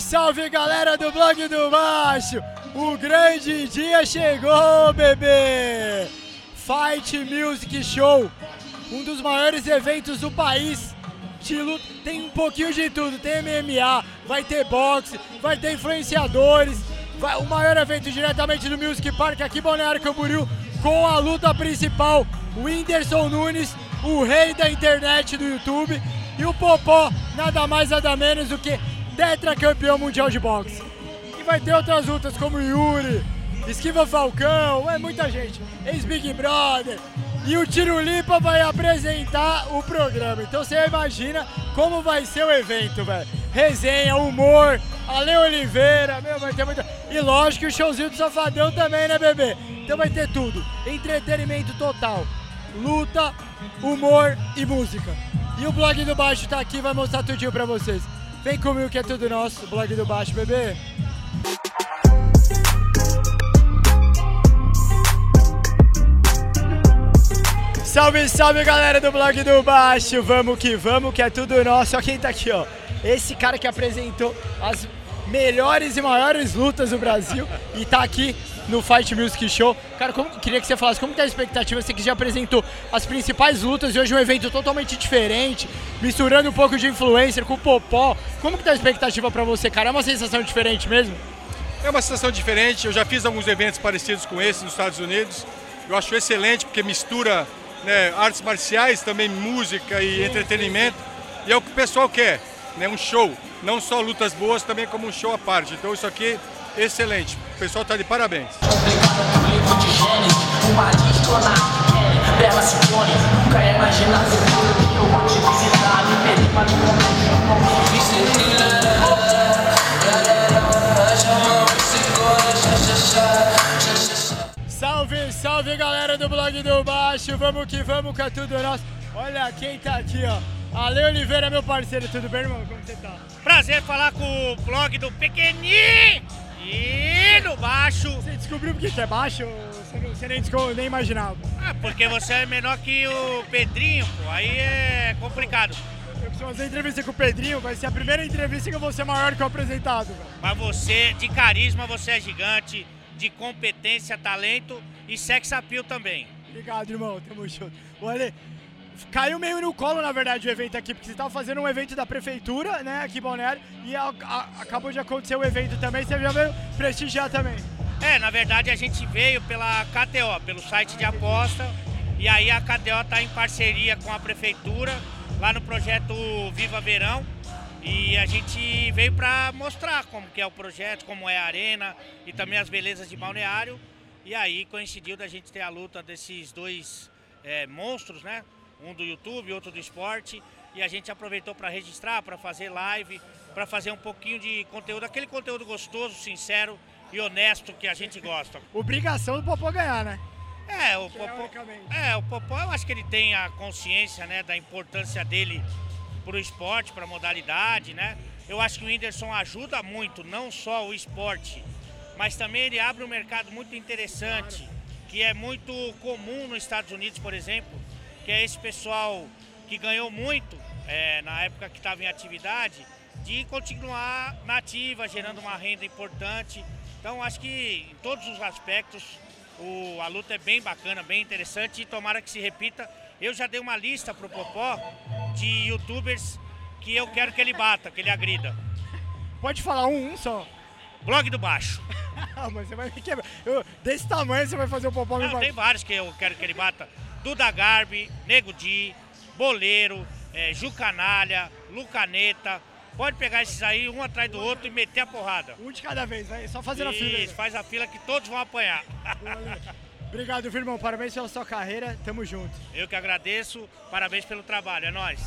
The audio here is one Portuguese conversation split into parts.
Salve, salve galera do blog do Baixo! O grande dia chegou, bebê! Fight Music Show, um dos maiores eventos do país. Tem um pouquinho de tudo, tem MMA, vai ter boxe, vai ter influenciadores, vai, o maior evento diretamente do Music Park aqui em Balneário Camboriú, com a luta principal, o Whindersson Nunes, o rei da internet do YouTube, e o Popó, nada mais nada menos do que tetracampeão mundial de boxe. E vai ter outras lutas como Yuri, Esquiva Falcão, é muita gente, ex-Big Brother. E o Tiro Lipa vai apresentar o programa. Então você imagina como vai ser o evento, velho. Resenha, humor, Ale Oliveira, meu, vai ter muita. E lógico que o showzinho do Safadão também, né, bebê? Então vai ter tudo. Entretenimento total. Luta, humor e música. E o blog do Baixo tá aqui, vai mostrar tudinho pra vocês. Vem comigo que é tudo nosso, blog do Baixo, bebê. Salve, salve galera do blog do Baixo, vamos que vamos, que é tudo nosso. Olha quem tá aqui, ó. Esse cara que apresentou as melhores e maiores lutas do Brasil e tá aqui no Fight Music Show. Cara, como, queria que você falasse como tá a expectativa, você que já apresentou as principais lutas e hoje um evento totalmente diferente, misturando um pouco de influencer com Popó. Como que tá a expectativa pra você, cara? É uma sensação diferente mesmo? É uma sensação diferente, eu já fiz alguns eventos parecidos com esse nos Estados Unidos. Eu acho excelente porque mistura né, artes marciais, também música e entretenimento. E é o que o pessoal quer, né, um show. Não só lutas boas, também como um show à parte. Então isso aqui excelente. O pessoal está de parabéns. Salve, salve galera do blog do Baixo, vamos que vamos que é tudo nosso. Olha quem tá aqui, ó. Ale Oliveira, meu parceiro, tudo bem, irmão? Como você tá? Prazer falar com o blog do Pequenininho e no baixo. Você descobriu por que é baixo? Você, não- você nem, imaginava. Ah, porque você é menor que o Pedrinho, pô, aí é complicado. Eu preciso fazer entrevista com o Pedrinho, vai ser a primeira entrevista que eu vou ser maior que o apresentado, velho. Mas você, de carisma, você é gigante, de competência, talento e sex appeal também. Obrigado, irmão, tamo junto. Olha, caiu meio no colo, na verdade, o evento aqui, porque você tava fazendo um evento da prefeitura, né, aqui em Balneário, e a- a- acabou de acontecer o evento também, você já veio prestigiar também. É, na verdade a gente veio pela KTO, pelo site de aposta, e aí a KTO está em parceria com a prefeitura, lá no projeto Viva Verão, e a gente veio para mostrar como que é o projeto, como é a arena e também as belezas de balneário. E aí coincidiu da gente ter a luta desses dois é, monstros, né? Um do YouTube, outro do esporte. E a gente aproveitou para registrar, para fazer live, para fazer um pouquinho de conteúdo, aquele conteúdo gostoso, sincero e honesto que a gente gosta. Obrigação do Popó ganhar, né? É, o Popó, é, o Popó, eu acho que ele tem a consciência, né, da importância dele para o esporte, para a modalidade, né? Eu acho que o Whindersson ajuda muito, não só o esporte, mas também ele abre um mercado muito interessante, que é muito comum nos Estados Unidos, por exemplo, que é esse pessoal que ganhou muito é, na época que estava em atividade, de continuar na ativa, gerando uma renda importante. Então, acho que em todos os aspectos o- a luta é bem bacana, bem interessante e tomara que se repita. Eu já dei uma lista pro Popó de youtubers que eu quero que ele bata, que ele agrida. Pode falar um, um só. Blog do Baixo. Ah, mas você vai me quebrar. Eu- desse tamanho você vai fazer o Popó me Não, tem bater. vários que eu quero que ele bata. Duda Garbi, Nego Di, Boleiro, eh, Ju Canalha, Lucaneta. Pode pegar esses aí, um atrás do outro e meter a porrada. Um de cada vez, vai só fazendo a fila. Isso, faz a fila que todos vão apanhar. Obrigado, viu, irmão. Parabéns pela sua carreira. Tamo junto. Eu que agradeço, parabéns pelo trabalho, é nóis.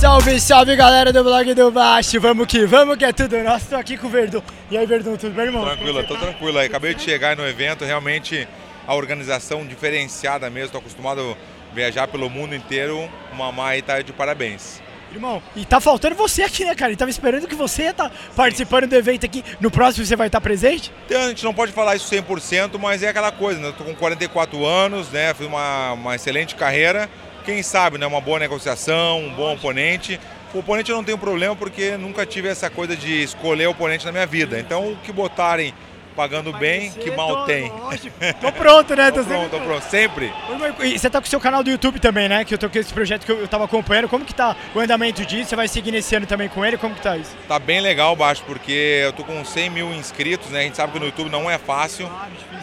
Salve, salve, galera do blog do Baixo. Vamos que vamos, que é tudo nosso. Tô aqui com o Verdun. E aí, Verdun, tudo bem, irmão? Tranquilo, tô tranquilo aí. Acabei de chegar no evento, realmente a organização diferenciada mesmo. Tô acostumado a viajar pelo mundo inteiro. Mamá aí tá de parabéns. Irmão, e tá faltando você aqui, né, cara? E tava esperando que você ia estar participando do evento aqui. No próximo você vai estar presente? Então, a gente não pode falar isso 100%, mas é aquela coisa, né? Eu tô com 44 anos, né? Fiz uma, uma excelente carreira. Quem sabe, né, uma boa negociação, um bom oponente. O oponente eu não tenho problema porque nunca tive essa coisa de escolher o oponente na minha vida. Então o que botarem pagando bem, que mal tô, tem. Tô pronto, né? tô, tô pronto, tô pronto, sempre. E você tá com o seu canal do YouTube também, né? Que eu tô com esse projeto que eu tava acompanhando. Como que tá o andamento disso? Você vai seguir nesse ano também com ele? Como que tá isso? Tá bem legal, Baixo, porque eu tô com 100 mil inscritos, né? A gente sabe que no YouTube não é fácil,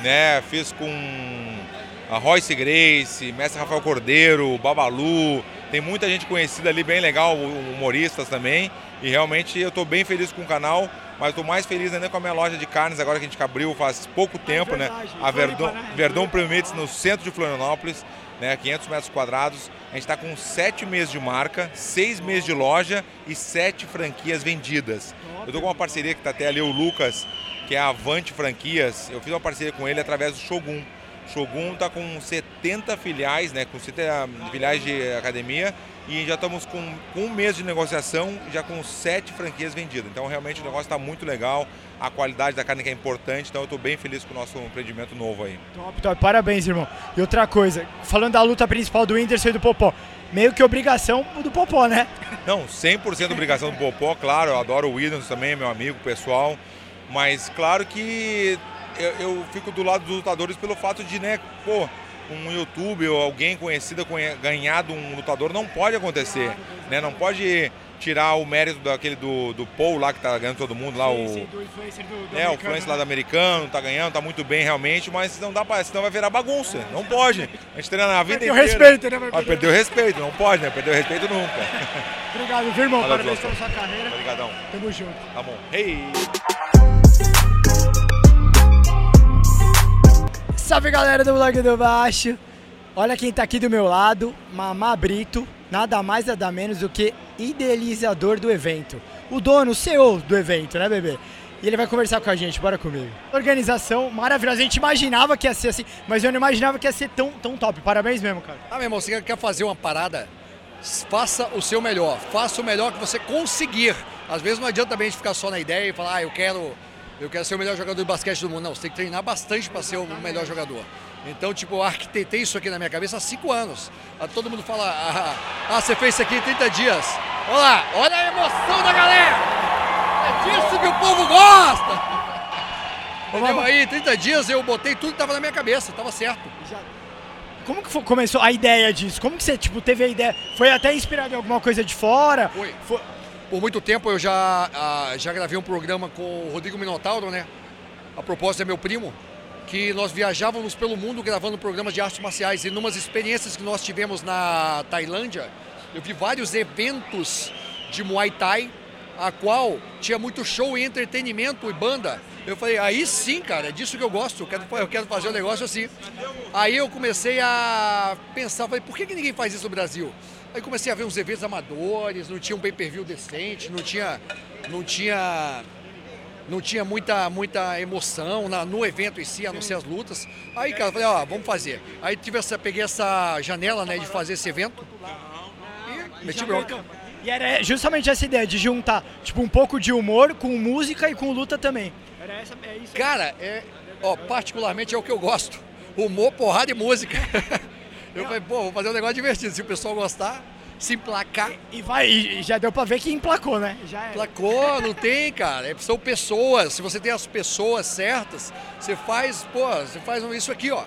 né? Fiz com a Royce Grace, Mestre Rafael Cordeiro, Babalu, tem muita gente conhecida ali, bem legal, humoristas também. E realmente eu estou bem feliz com o canal, mas estou mais feliz ainda com a minha loja de carnes agora que a gente abriu faz pouco tempo, é né? A Verdão? Verdão Primites no centro de Florianópolis, né? 500 metros quadrados. A gente está com sete meses de marca, seis meses de loja e sete franquias vendidas. Eu estou com uma parceria que está até ali o Lucas, que é a Avante Franquias. Eu fiz uma parceria com ele através do Shogun. Shogun está com 70 filiais, né, com 70 filiais de academia e já estamos com, com um mês de negociação, já com sete franquias vendidas. Então realmente o negócio está muito legal, a qualidade da carne que é importante, então eu estou bem feliz com o nosso empreendimento novo aí. Top, top, parabéns irmão. E outra coisa, falando da luta principal do Whindersson e do Popó, meio que obrigação do Popó, né? Não, 100% obrigação do Popó, claro, eu adoro o Whindersson também, meu amigo pessoal, mas claro que eu, eu, fico do lado dos lutadores pelo fato de, né, pô, um YouTube ou alguém conhecido ganhar de um lutador não pode acontecer, né? Não pode tirar o mérito daquele do, do Paul lá que tá ganhando todo mundo lá, sim, o. Sim, do influencer do, do é, o influencer lá né? do americano, tá ganhando, tá muito bem realmente, mas não dá pra, senão vai virar bagunça. Não pode. A gente treina a vida Perdeu inteira. respeito, né? Vai perder o respeito, não pode, né? Perder o respeito nunca. Obrigado, viu, irmão? Parabéns pela sua carreira. Obrigadão. Tamo junto. Tá bom. Hey! Salve galera do Blog do Baixo! Olha quem tá aqui do meu lado, Mamá Brito, nada mais nada menos do que idealizador do evento. O dono, o CEO do evento, né, bebê? E ele vai conversar com a gente, bora comigo. Organização maravilhosa, a gente imaginava que ia ser assim, mas eu não imaginava que ia ser tão, tão top. Parabéns mesmo, cara. Ah, meu irmão, você quer fazer uma parada? Faça o seu melhor, faça o melhor que você conseguir. Às vezes não adianta a gente ficar só na ideia e falar, ah, eu quero eu quero ser o melhor jogador de basquete do mundo. Não, você tem que treinar bastante para ser o melhor jogador. Então, tipo, eu arquitetei isso aqui na minha cabeça há cinco anos. Todo mundo fala, ah, ah, você fez isso aqui em 30 dias. Olha lá, olha a emoção da galera! É disso que o povo gosta! Entendeu? Aí, 30 dias eu botei tudo que estava na minha cabeça, estava certo. Como que começou a ideia disso? Como que você tipo, teve a ideia? Foi até inspirado em alguma coisa de fora? Foi. foi... Por muito tempo eu já, uh, já gravei um programa com o Rodrigo Minotauro, né? A propósito é meu primo, que nós viajávamos pelo mundo gravando programas de artes marciais e numas experiências que nós tivemos na Tailândia, eu vi vários eventos de Muay Thai, a qual tinha muito show e entretenimento e banda. Eu falei, aí sim, cara, é disso que eu gosto, eu quero, eu quero fazer um negócio assim. Aí eu comecei a pensar, falei, por que, que ninguém faz isso no Brasil? Aí comecei a ver uns eventos amadores, não tinha um pay-per-view decente, não tinha, não tinha, não tinha muita, muita emoção na, no evento em si, a não ser as lutas. Aí, cara, falei, ó, vamos fazer. Aí tive essa, peguei essa janela, né, de fazer esse evento e meti bronca. E era justamente essa ideia de juntar, tipo, um pouco de humor com música e com luta também. Era essa, é isso. Cara, é, ó, particularmente é o que eu gosto. Humor, porrada e música. Eu falei, pô, vou fazer um negócio divertido. Se o pessoal gostar, se emplacar. E, vai, e já deu pra ver que emplacou, né? Já Emplacou, não tem, cara. É, são pessoas. Se você tem as pessoas certas, você faz, pô, você faz isso aqui, ó.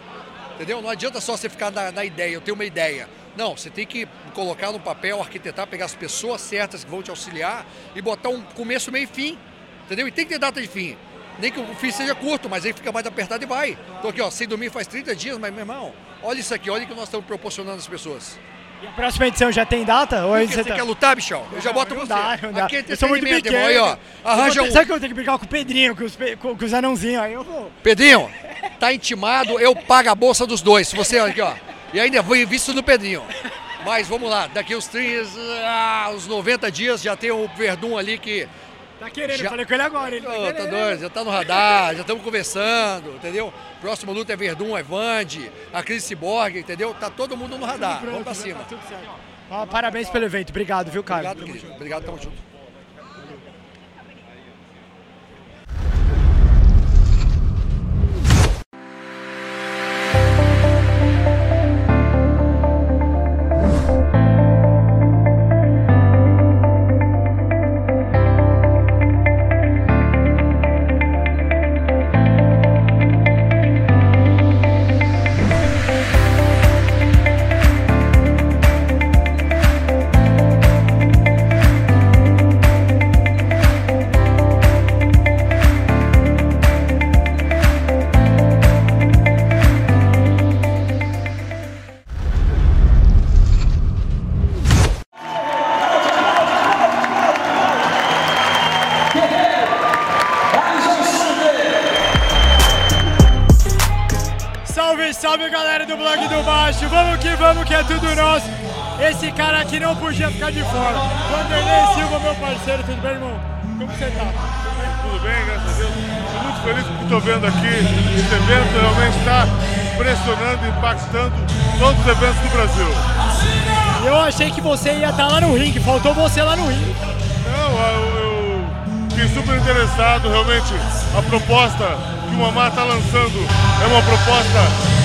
Entendeu? Não adianta só você ficar na, na ideia, eu tenho uma ideia. Não, você tem que colocar no papel, arquitetar, pegar as pessoas certas que vão te auxiliar e botar um começo, meio e fim. Entendeu? E tem que ter data de fim. Nem que o fim seja curto, mas aí fica mais apertado e vai. Então aqui, ó, sem dormir faz 30 dias, mas meu irmão, olha isso aqui, olha o que nós estamos proporcionando às pessoas. E a próxima edição já tem data? Ou você, você tá... quer lutar, bichão? Eu já boto você. Dá, não dá. Aqui é eu sou muito pequeno. Aí, ó, arranja um... Sabe que eu tenho que brigar com o Pedrinho, com os, com, com os anãozinhos? Aí eu vou. Pedrinho, tá intimado, eu pago a bolsa dos dois. Você, aqui, ó. E ainda vou visto no Pedrinho. Mas vamos lá, daqui uns 30, ah, uns 90 dias já tem o Verdun ali que Tá querendo, já... falei com ele agora. Ele tá, oh, tá doido, já tá no radar, já estamos conversando, entendeu? Próxima luta é Verdun, é Vande, a Cris Cyborg, entendeu? Tá todo mundo no radar. Pronto, Vamos pra cima. Tá. Ah, parabéns pelo evento, obrigado, viu, cara? Obrigado, querido. Obrigado, tamo junto. Parceiro, tudo bem, irmão? Como você tá? Tudo bem, graças a Deus. Estou muito feliz com o que estou vendo aqui. Esse evento realmente está impressionando, impactando todos os eventos do Brasil. Eu achei que você ia estar lá no ringue, faltou você lá no ringue. Não, eu, eu fiquei super interessado, realmente a proposta que o Mamá está lançando é uma proposta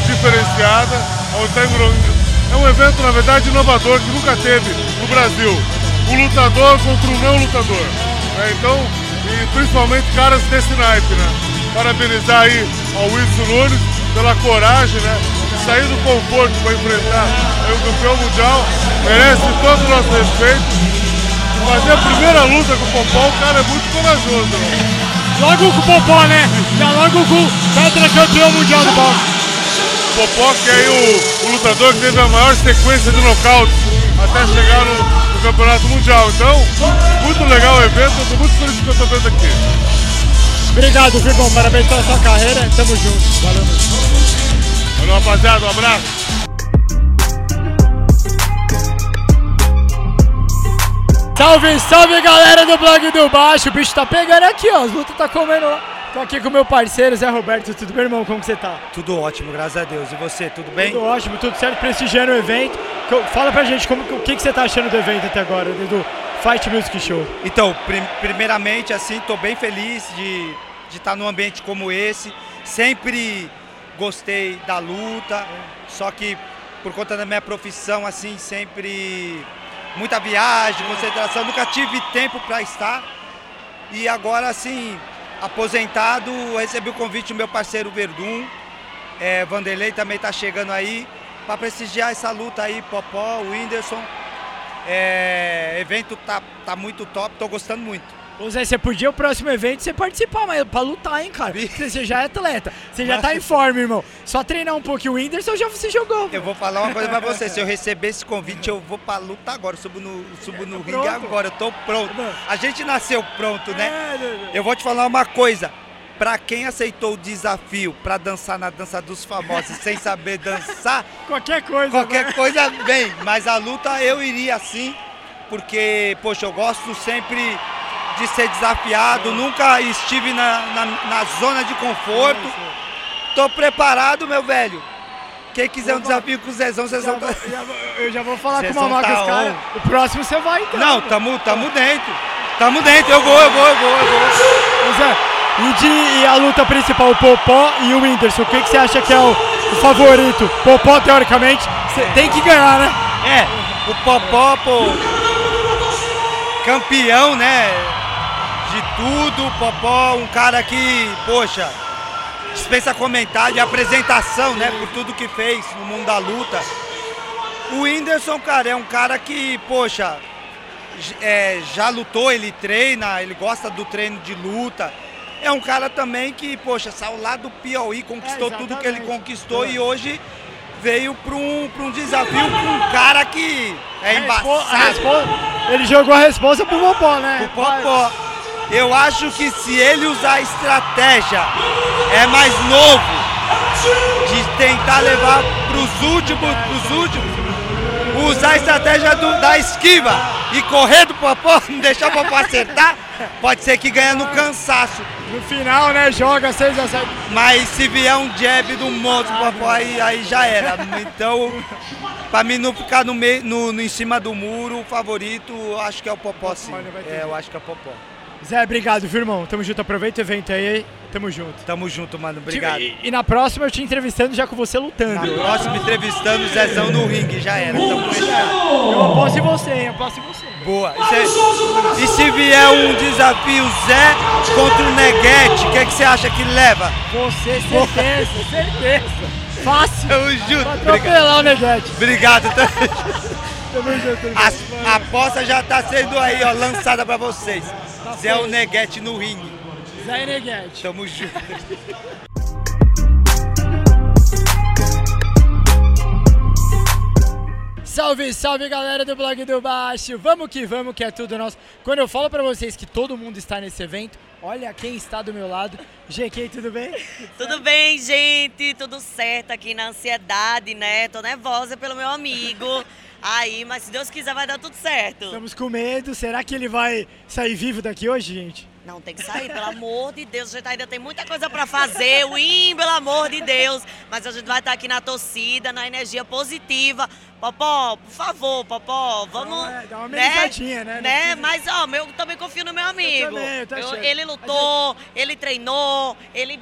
diferenciada, é um evento, na verdade, inovador que nunca teve no Brasil. O lutador contra o não lutador. Né? Então, e principalmente caras desse naipe, né? Parabenizar aí ao Wilson Nunes pela coragem, né? De sair do conforto para enfrentar o campeão mundial. Merece todo o nosso respeito. Fazer a primeira luta com o Popó, o cara é muito corajoso. Né? Logo com o Popó, né? Já logo com o tetracampeão mundial do boxe. Popó, que é o, o, lutador que teve a maior sequência de nocautes até chegar no, Campeonato Mundial. Então, muito legal o evento, eu estou muito feliz com o que eu estou vendo aqui. Obrigado, Firmão, parabéns pela sua carreira, tamo junto. Valeu, Valeu, rapaziada, um abraço. Salve, salve galera do blog do baixo, o bicho tá pegando aqui, ó, as lutas tá comendo lá. Tô aqui com meu parceiro Zé Roberto, tudo bem, irmão? Como você tá? Tudo ótimo, graças a Deus. E você, tudo bem? Tudo ótimo, tudo certo, prestigiando o evento. Fala pra gente como, o que, que você tá achando do evento até agora, do Fight Music Show. Então, prim primeiramente, assim, tô bem feliz de, de estar num ambiente como esse. Sempre gostei da luta, só que por conta da minha profissão, assim, sempre muita viagem, concentração, nunca tive tempo para estar. E agora, assim, aposentado, recebi o convite do meu parceiro Verdun, é, Vanderlei também está chegando aí, para prestigiar essa luta aí, Popó, Whindersson. É, evento tá, tá muito top, tô gostando muito. Ô Zé, você podia o próximo evento você participar, mas pra lutar, hein, cara? Você já é atleta, você já tá em forma, irmão. Só treinar um pouquinho o Whindersson já você jogou. Eu vou falar uma coisa pra você, se eu receber esse convite, eu vou pra luta agora, eu subo no, subo no ringue agora, eu tô pronto. A gente nasceu pronto, né? É, eu vou te falar uma coisa, Pra quem aceitou o desafio para dançar na dança dos famosos sem saber dançar, qualquer coisa, qualquer né? coisa vem. Mas a luta eu iria sim, porque poxa, eu gosto sempre de ser desafiado, nunca estive na, na, na zona de conforto. Tô preparado, meu velho. Quem quiser um desafio com o Zezão, vocês vão. Eu já vou falar Zezão com o Mamá tá caras. O próximo você vai então. Não, tamo, tamo dentro. Tamo dentro, eu vou, eu vou, eu vou, eu vou. Zé, e, de, e a luta principal, o Popó e o Whindersson, o que, que você acha que é o, o favorito? Popó, teoricamente, tem que ganhar, né? É, o Popó, pô, campeão, né? De tudo. Popó, um cara que, poxa, dispensa comentário de apresentação, né? Por tudo que fez no mundo da luta. O Whindersson, cara, é um cara que, poxa, é, já lutou, ele treina, ele gosta do treino de luta. É um cara também que, poxa, saiu lá do Piauí, conquistou é, tudo que ele conquistou é. e hoje veio para um, um desafio com um cara que é embaçado. Ele jogou a resposta pro Popó, né? Pro Popó. Eu acho que se ele usar a estratégia, é mais novo, de tentar levar para os últimos, pros últimos, usar a estratégia do, da esquiva e correr do Popó, não deixar o Popó acertar, pode ser que ganhe no cansaço. No final, né, joga 6 a 7. Mas se vier um jab do monstro, Popó, aí, aí já era. Então, para mim não ficar no meio, no, no, em cima do muro, o favorito, acho que é o Popó sim. É, eu acho que é o Popó. Zé, obrigado, viu, irmão? Tamo junto, aproveita o evento aí. Tamo junto. Tamo junto, mano. Obrigado. E, e na próxima eu te entrevistando já com você lutando. Na próxima entrevistando o Zezão no ringue, já era. Tamo Eu aposto em você, hein? Eu aposto em você. Boa. E se, e se vier um desafio Zé contra o Neguete, o que, é que você acha que leva? Você, certeza, certeza. Fácil. Tamo junto. atropelar o Neguete. Obrigado. Tamo junto. A, a aposta já tá sendo aí, ó, lançada pra vocês. Zé o Neguete no ringue. Zé Neguete. Tamo junto. Salve, salve galera do blog do Baixo! Vamos que vamos, que é tudo nosso. Quando eu falo pra vocês que todo mundo está nesse evento, olha quem está do meu lado. GK, tudo bem? Tudo bem, gente? Tudo certo aqui na ansiedade, né? Tô nervosa pelo meu amigo. Aí, mas se Deus quiser vai dar tudo certo. Estamos com medo. Será que ele vai sair vivo daqui hoje, gente? Não, tem que sair, pelo amor de Deus. A gente ainda tem muita coisa pra fazer. Win, pelo amor de Deus. Mas a gente vai estar aqui na torcida, na energia positiva. Popó, por favor, Popó, vamos. Dá uma, dá uma amenizadinha, né? né? Mas, ó, eu também confio no meu amigo. Eu também, eu tô Eu- ele lutou, ele treinou, ele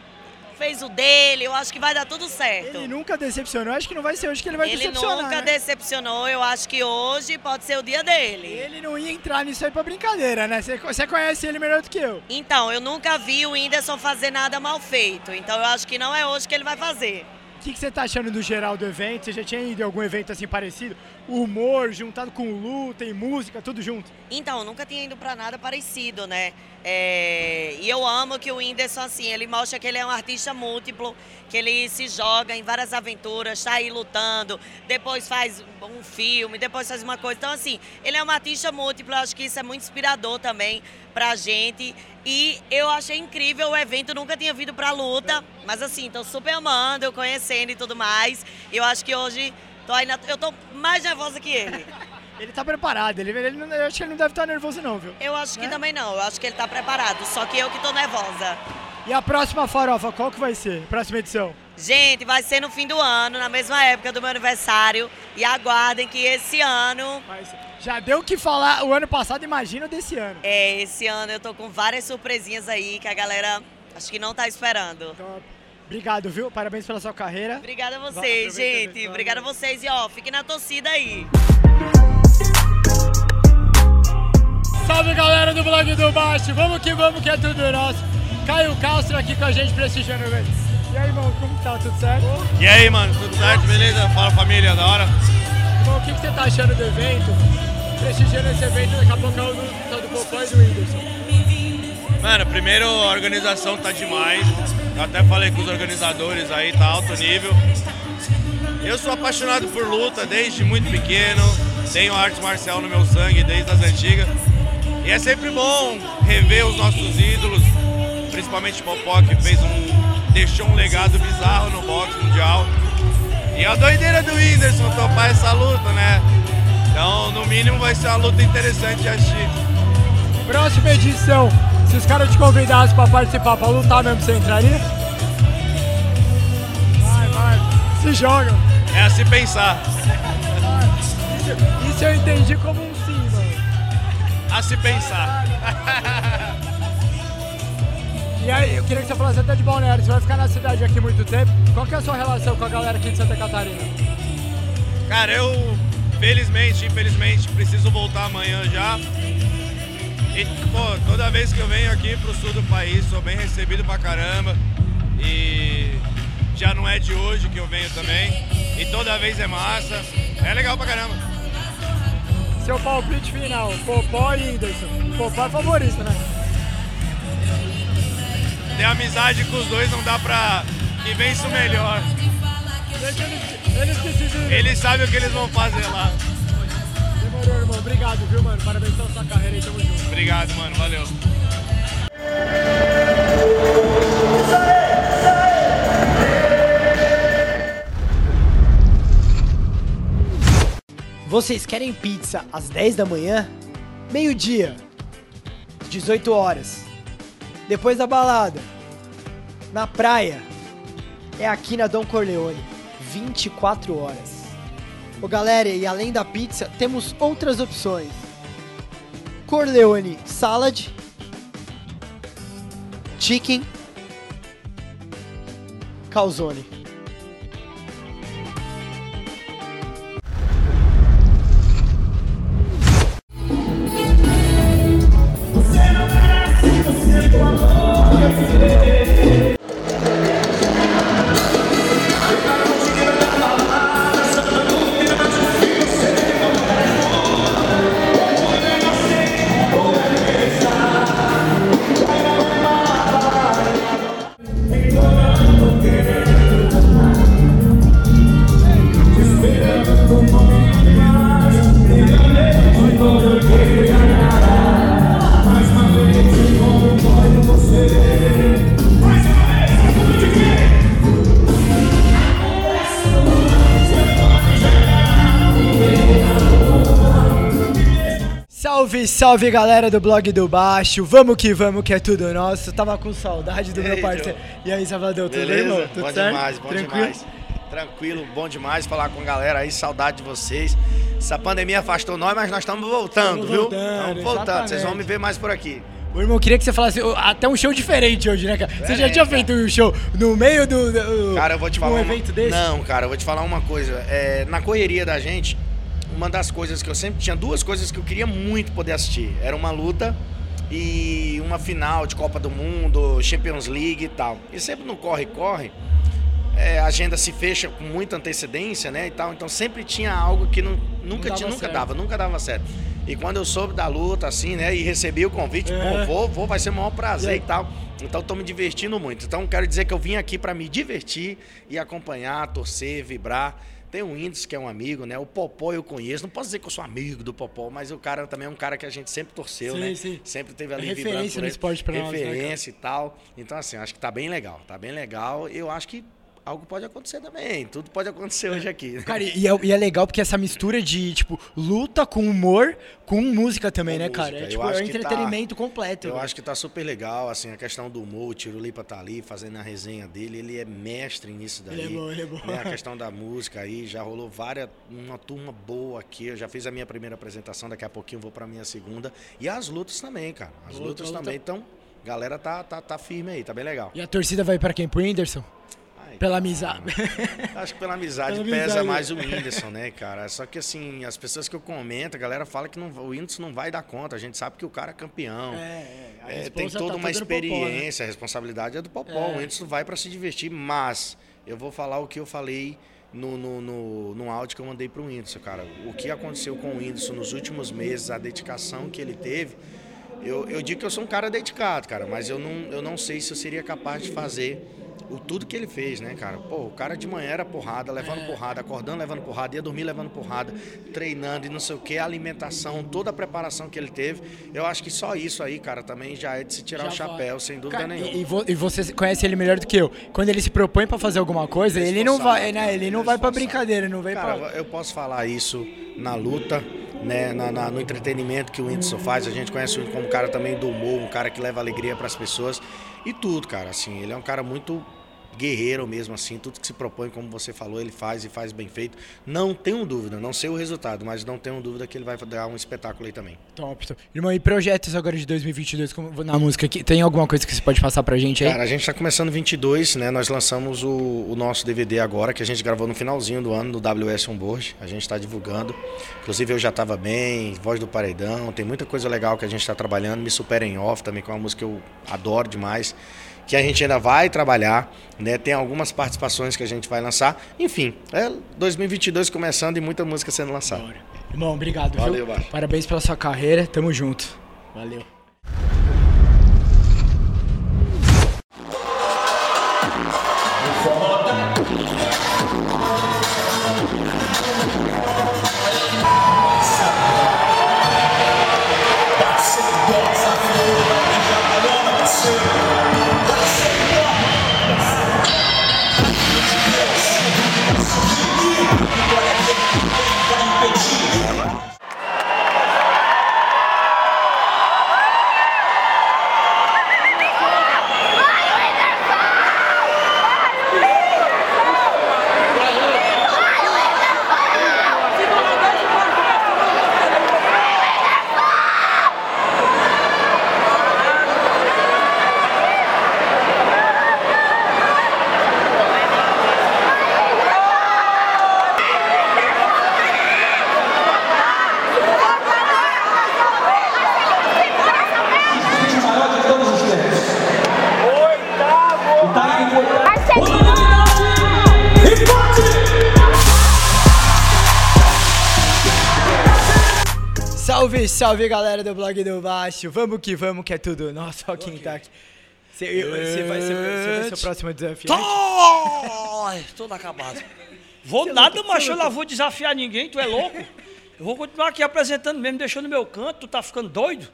fez o dele. Eu acho que vai dar tudo certo. Ele nunca decepcionou. Acho que não vai ser hoje que ele vai Ele decepcionar. nunca né? decepcionou. Eu acho que hoje pode ser o dia dele. Ele não ia entrar nisso aí pra brincadeira, né? Você- conhece ele melhor do que eu. Então, eu nunca vi o Whindersson fazer nada mal feito. Então, eu acho que não é hoje que ele vai fazer. O que, que você tá achando do geral do evento? Você já tinha ido em algum evento assim parecido? Humor juntado com luta e música, tudo junto. Então, nunca tinha ido pra nada parecido, né? É, E eu amo que o Whindersson, assim, ele mostra que ele é um artista múltiplo, que ele se joga em várias aventuras, tá aí lutando, depois faz um filme, depois faz uma coisa. Então, assim, ele é um artista múltiplo, eu acho que isso é muito inspirador também pra gente. E eu achei incrível o evento, nunca tinha vindo pra luta, mas assim, tô super amando, conhecendo e tudo mais. Eu acho que hoje, tô eu tô mais nervosa que ele. Ele tá preparado, ele, ele eu acho que ele não deve estar nervoso não, viu? Eu acho que Né? também não, eu acho que ele tá preparado, só que eu que tô nervosa. E a próxima farofa, qual que vai ser? Próxima edição? Gente, vai ser no fim do ano, na mesma época do meu aniversário. E aguardem que esse ano, já deu o que falar o ano passado, imagina desse ano. é, esse ano eu tô com várias surpresinhas aí que a galera acho que não tá esperando. Top. Obrigado, viu? Parabéns pela sua carreira. Obrigada a vocês, gente. pessoal. Obrigada a vocês. E ó, fiquem na torcida aí. Salve galera do blog do Baixo, vamos que vamos que é tudo nosso. Caio Castro aqui com a gente prestigiando o evento. E aí, irmão, como tá? Tudo certo? E aí, mano, tudo certo? Beleza? Fala família, da hora. Irmão, o que, que você tá achando do evento? Prestigiando esse evento, daqui a pouco é o do, tá do Popó e do Whindersson. Mano, primeiro a organização tá demais. Eu até falei com os organizadores aí, tá alto nível. Eu sou apaixonado por luta desde muito pequeno. Tenho arte marcial no meu sangue desde as antigas. E é sempre bom rever os nossos ídolos, principalmente Popó, que fez um. deixou um legado bizarro no boxe mundial. E a doideira do Whindersson topar essa luta, né? Então, no mínimo, vai ser uma luta interessante de assistir. Próxima edição, se os caras te convidassem pra participar, pra lutar mesmo, você entraria? Vai, vai, se joga. É a se pensar. Isso, eu entendi como um. A se pensar. E aí, eu queria que você falasse até de Balneário, você vai ficar na cidade aqui muito tempo. Qual que é a sua relação com a galera aqui de Santa Catarina? Cara, eu felizmente, infelizmente, preciso voltar amanhã já. E, pô, toda vez que eu venho aqui pro sul do país, sou bem recebido pra caramba. E já não é de hoje que eu venho também. E toda vez é massa. É legal pra caramba. Seu palpite final, Popó e Whindersson. Popó é favorito, né? Ter amizade com os dois não dá pra que vença o melhor. Deixa eles, eles. Eles sabem o que eles vão fazer lá. Demorou, irmão. Obrigado, viu, mano? Parabéns pela sua carreira aí, tamo junto. Obrigado, mano. Valeu. Vocês querem pizza às 10 da manhã? Meio-dia. 18 horas. Depois da balada. Na praia. É aqui na Dom Corleone. 24 horas. Ô galera, e além da pizza, temos outras opções. Corleone Salad. Chicken. Calzone. Salve galera do blog do Baixo. Vamos que vamos, que é tudo nosso. Tava com saudade do E meu aí, parceiro. E aí, Salvador, tudo bem, Beleza? irmão? Tudo bom certo? demais, bom Tranquilo? demais. Tranquilo, bom demais falar com a galera aí, saudade de vocês. Essa pandemia afastou nós, mas nós estamos voltando, Estamos viu? voltando, Estamos voltando, vocês vão me ver mais por aqui. Ô, irmão, queria que você falasse até um show diferente hoje, né, cara? Você já tinha cara. feito um show no meio do. do- Cara, eu vou te falar. Um uma- evento desse? Não, cara, eu vou te falar uma coisa. É, na correria da gente, uma das coisas que eu sempre tinha duas coisas que eu queria muito poder assistir. Era uma luta e uma final de Copa do Mundo, Champions League e tal. E sempre no corre-corre, é, a agenda se fecha com muita antecedência, né? E tal. Então sempre tinha algo que não, nunca, dava tinha, nunca certo. dava, nunca dava certo. E quando eu soube da luta, assim, né? E recebi o convite, É. vou, vou, vai ser o maior prazer E e tal. Então tô me divertindo muito. Então quero dizer que eu vim aqui para me divertir e acompanhar, torcer, vibrar. Tem o Índice, que é um amigo, né? O Popó eu conheço. Não posso dizer que eu sou amigo do Popó, mas o cara também é um cara que a gente sempre torceu, Sim, né? sim. Sempre teve É ali referência vibrando por ele. esporte pra nós, né? Referência e tal. Então, assim, acho que tá bem legal. Tá bem legal. Eu acho que algo pode acontecer também. Tudo pode acontecer hoje aqui. né? Cara, e é, e é legal porque essa mistura de, tipo, luta com humor, com música também, Com né, cara? música. É, Eu tipo, é um tá- entretenimento completo. Eu velho. acho que tá super legal, assim, a questão do humor, o Tirulipa tá ali fazendo a resenha dele, ele é mestre nisso daí. Ele é bom, ele é bom. né? A questão da música aí, já rolou várias, uma turma boa aqui, eu já fiz a minha primeira apresentação, daqui a pouquinho eu vou pra minha segunda. E as lutas também, cara, as Luta, lutas luta. também, então, galera tá, tá, tá firme aí, tá bem legal. E a torcida vai pra quem? Pro Whindersson? Ai, Pela amizade. Acho que pela amizade Pela pesa amizade. mais o Whindersson, né, cara? Só que assim, as pessoas que eu comento, a galera fala que não, o Whindersson não vai dar conta. A gente sabe que o cara é campeão. É, é. É, tem toda tá uma no Popó, né? experiência, a responsabilidade é do Popó. É. O Whindersson vai para se divertir, mas eu vou falar o que eu falei no, no, no, no áudio que eu mandei pro Whindersson, cara. O que aconteceu com o Whindersson nos últimos meses, a dedicação que ele teve. Eu, eu digo que eu sou um cara dedicado, cara, mas eu não, eu não sei se eu seria capaz de fazer o tudo que ele fez, né, cara? Pô, o cara de manhã era porrada, É. levando porrada, acordando levando porrada, ia dormir levando porrada, treinando e não sei o que, a alimentação, toda a preparação que ele teve. Eu acho que só isso aí, cara, também já é de se tirar Já o chapéu, sem dúvida Cara, nenhuma. e, e vo- e você conhece ele melhor do que eu. Quando ele se propõe pra fazer alguma coisa, ele não vai, né? Ele não vai pra brincadeira, não vem Cara, pra. eu posso falar isso na luta, né, na, na- no entretenimento que o Whindersson faz. A gente conhece o Whindersson como um cara também do humor, um cara que leva alegria para as pessoas e tudo, cara. Assim, ele é um cara muito guerreiro mesmo, assim. Tudo que se propõe, como você falou, ele faz e faz bem feito. Não tenho dúvida, não sei o resultado, mas não tenho dúvida que ele vai dar um espetáculo aí também. Top, top. Irmão, e projetos agora de 2022 como- na música? aqui? Tem alguma coisa que você pode passar pra gente aí? Cara, a gente está começando 22, né? Nós lançamos o, o nosso DVD agora, que a gente gravou no finalzinho do ano, do WS Onboard. A gente está divulgando. Inclusive, eu já estava bem, Voz do Paredão. Tem muita coisa legal que a gente está trabalhando. Me Supera em Off também, que é uma música que eu adoro demais. Que a gente ainda vai trabalhar, né? Tem algumas participações que a gente vai lançar. Enfim, é 2022 começando e muita música sendo lançada. Irmão, obrigado, Valeu. Parabéns pela sua carreira, tamo junto. Valeu. Salve, galera do blog do Baixo. Vamos que vamos, que é tudo nosso. Ó quem tá aqui. Você vai ser você vai ser o próximo desafio. Ai, todo acabado. Vou Você nada, não- macho, eu não- vou desafiar ninguém, tu é louco? Eu vou continuar aqui apresentando mesmo, deixando meu canto, tu tá ficando doido?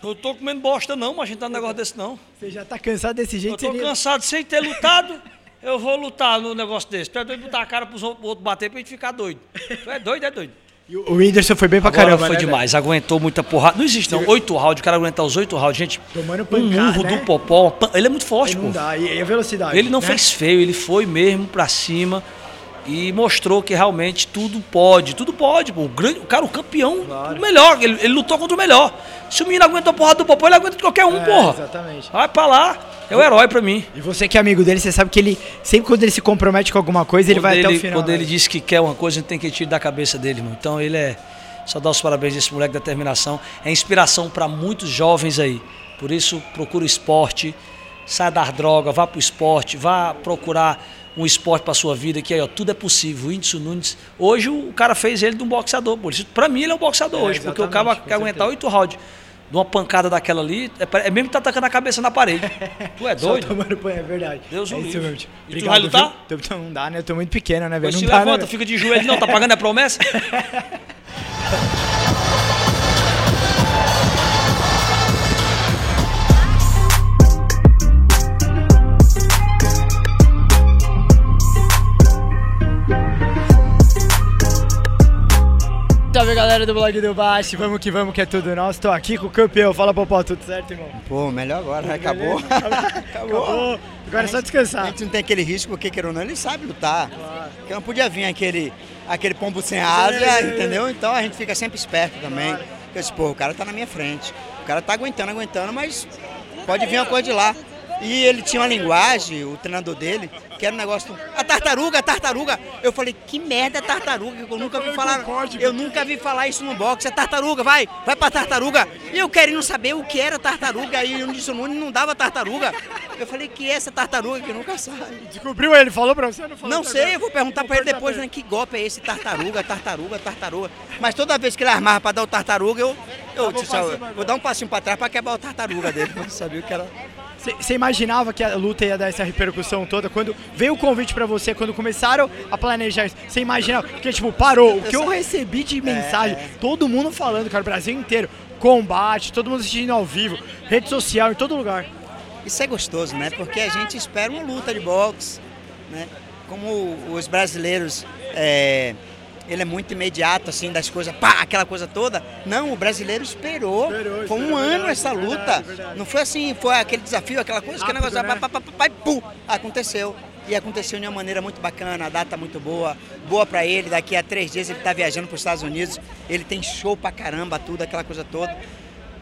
Eu tô comendo bosta não, mas a gente tá num negócio desse não. Você já tá cansado desse Eu jeito? tô você nem- cansado sem ter lutado, eu vou lutar no negócio desse. Tu é doido botar a cara pros outros outros bater pra gente ficar doido. Tu é doido, é doido. E o Whindersson foi bem pra Agora caramba, foi né, demais, aguentou muita porrada. Não existe não, oito rounds, o cara aguentar os oito rounds, gente. Tomando um pancada, murro né? do Popó, ele é muito forte, velho? pô. Não dá. E, e a velocidade. Ele não né? fez feio, ele foi mesmo pra cima e mostrou que realmente tudo pode, tudo pode, pô. O, grande, o cara, o campeão, o melhor, ele, ele lutou contra o melhor. Se o menino aguenta a porrada do Popó, ele aguenta de qualquer um, É, porra. Exatamente. Vai pra lá, é o herói pra mim. E você que é amigo dele, você sabe que ele, sempre quando ele se compromete com alguma coisa, ele Quando vai até ele- o final. Quando ele né? diz que quer uma coisa, a gente tem que tirar da cabeça dele, mano. Então ele é. Só dar os parabéns a esse moleque da determinação. É inspiração para muitos jovens aí. Por isso, procura o esporte, sai da droga, vá pro esporte, vá procurar um esporte para sua vida, que aí, ó, tudo é possível. O Whindersson Nunes, hoje o cara fez ele de um boxeador. Por isso, pra mim, ele é um boxeador É, hoje, porque o cara quer aguentar oito rounds. De uma pancada daquela ali, é, é mesmo que tá tacando a cabeça na parede. Tu é Só doido? tomando banho, é verdade. Deus o é livre. mesmo. E tu Obrigado, vai lutar? viu? Tô- Não dá, né? Eu tô muito pequeno, né, velho? Pois Não se dá, levanta, né? fica de joelho, não, tá pagando a promessa? Salve galera do blog do Baixo, vamos que vamos que é tudo nosso. Tô aqui com o campeão. Fala, Popó, tudo certo, irmão? Pô, melhor agora, né? Acabou. Acabou. Agora é só descansar. A gente não tem aquele risco, porque queira ou não, ele sabe lutar. Porque não podia vir aquele, aquele pombo sem asa, É, entendeu? Então a gente fica sempre esperto também. Eu disse, pô, o cara tá na minha frente. O cara tá aguentando, aguentando, mas pode vir uma coisa de lá. E ele tinha uma linguagem, o treinador dele, que era um negócio. do, A tartaruga, a tartaruga. Eu falei, que merda é tartaruga? Eu nunca vi falar. Eu nunca vi falar isso no boxe. É tartaruga, vai, vai pra tartaruga. E eu querendo saber o que era tartaruga. Aí o Nilson Nunes não dava tartaruga. Eu falei, que é essa tartaruga que nunca sabe? Descobriu ele? Falou pra você? Não, falou Não sei, eu vou perguntar pra ele depois, pra né? Que golpe é esse? Tartaruga, tartaruga, tartaruga. Mas toda vez que ele armava pra dar o tartaruga, eu, eu disse, ó, vou dar um passinho pra trás pra quebrar o tartaruga dele. Mas sabia que era. Você imaginava que a luta ia dar essa repercussão toda? Quando veio o convite pra você, quando começaram a planejar isso, você imaginava? Porque, tipo, parou. O que eu recebi de mensagem, todo mundo falando, cara, o Brasil inteiro, combate, todo mundo assistindo ao vivo, rede social, em todo lugar. Isso é gostoso, né? Porque a gente espera uma luta de boxe, né? Como os brasileiros, é, ele é muito imediato, assim, das coisas, pá, aquela coisa toda. Não, o brasileiro esperou. foi um ano essa luta. Não foi assim, foi aquele desafio, aquela coisa, aquele Rápido, negócio, né? pá, pá, pá, pá, e pum, aconteceu. E aconteceu de uma maneira muito bacana, a data muito boa, boa pra ele. Daqui a três dias ele tá viajando para os Estados Unidos. Ele tem show pra caramba, tudo, aquela coisa toda.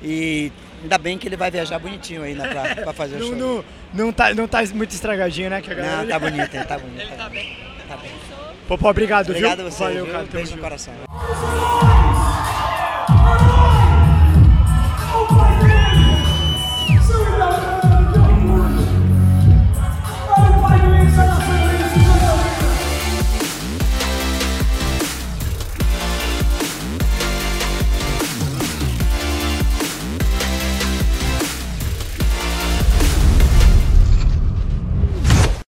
E ainda bem que ele vai viajar bonitinho ainda pra, pra fazer o Não, show. não, não, tá, não tá muito estragadinho, né? Que a galera... Não, tá bonito, tá bonito. Tá bem. Tá bem. Popó, obrigado, Obrigado viu? a você, Valeu, viu? cara. Beijo no coração.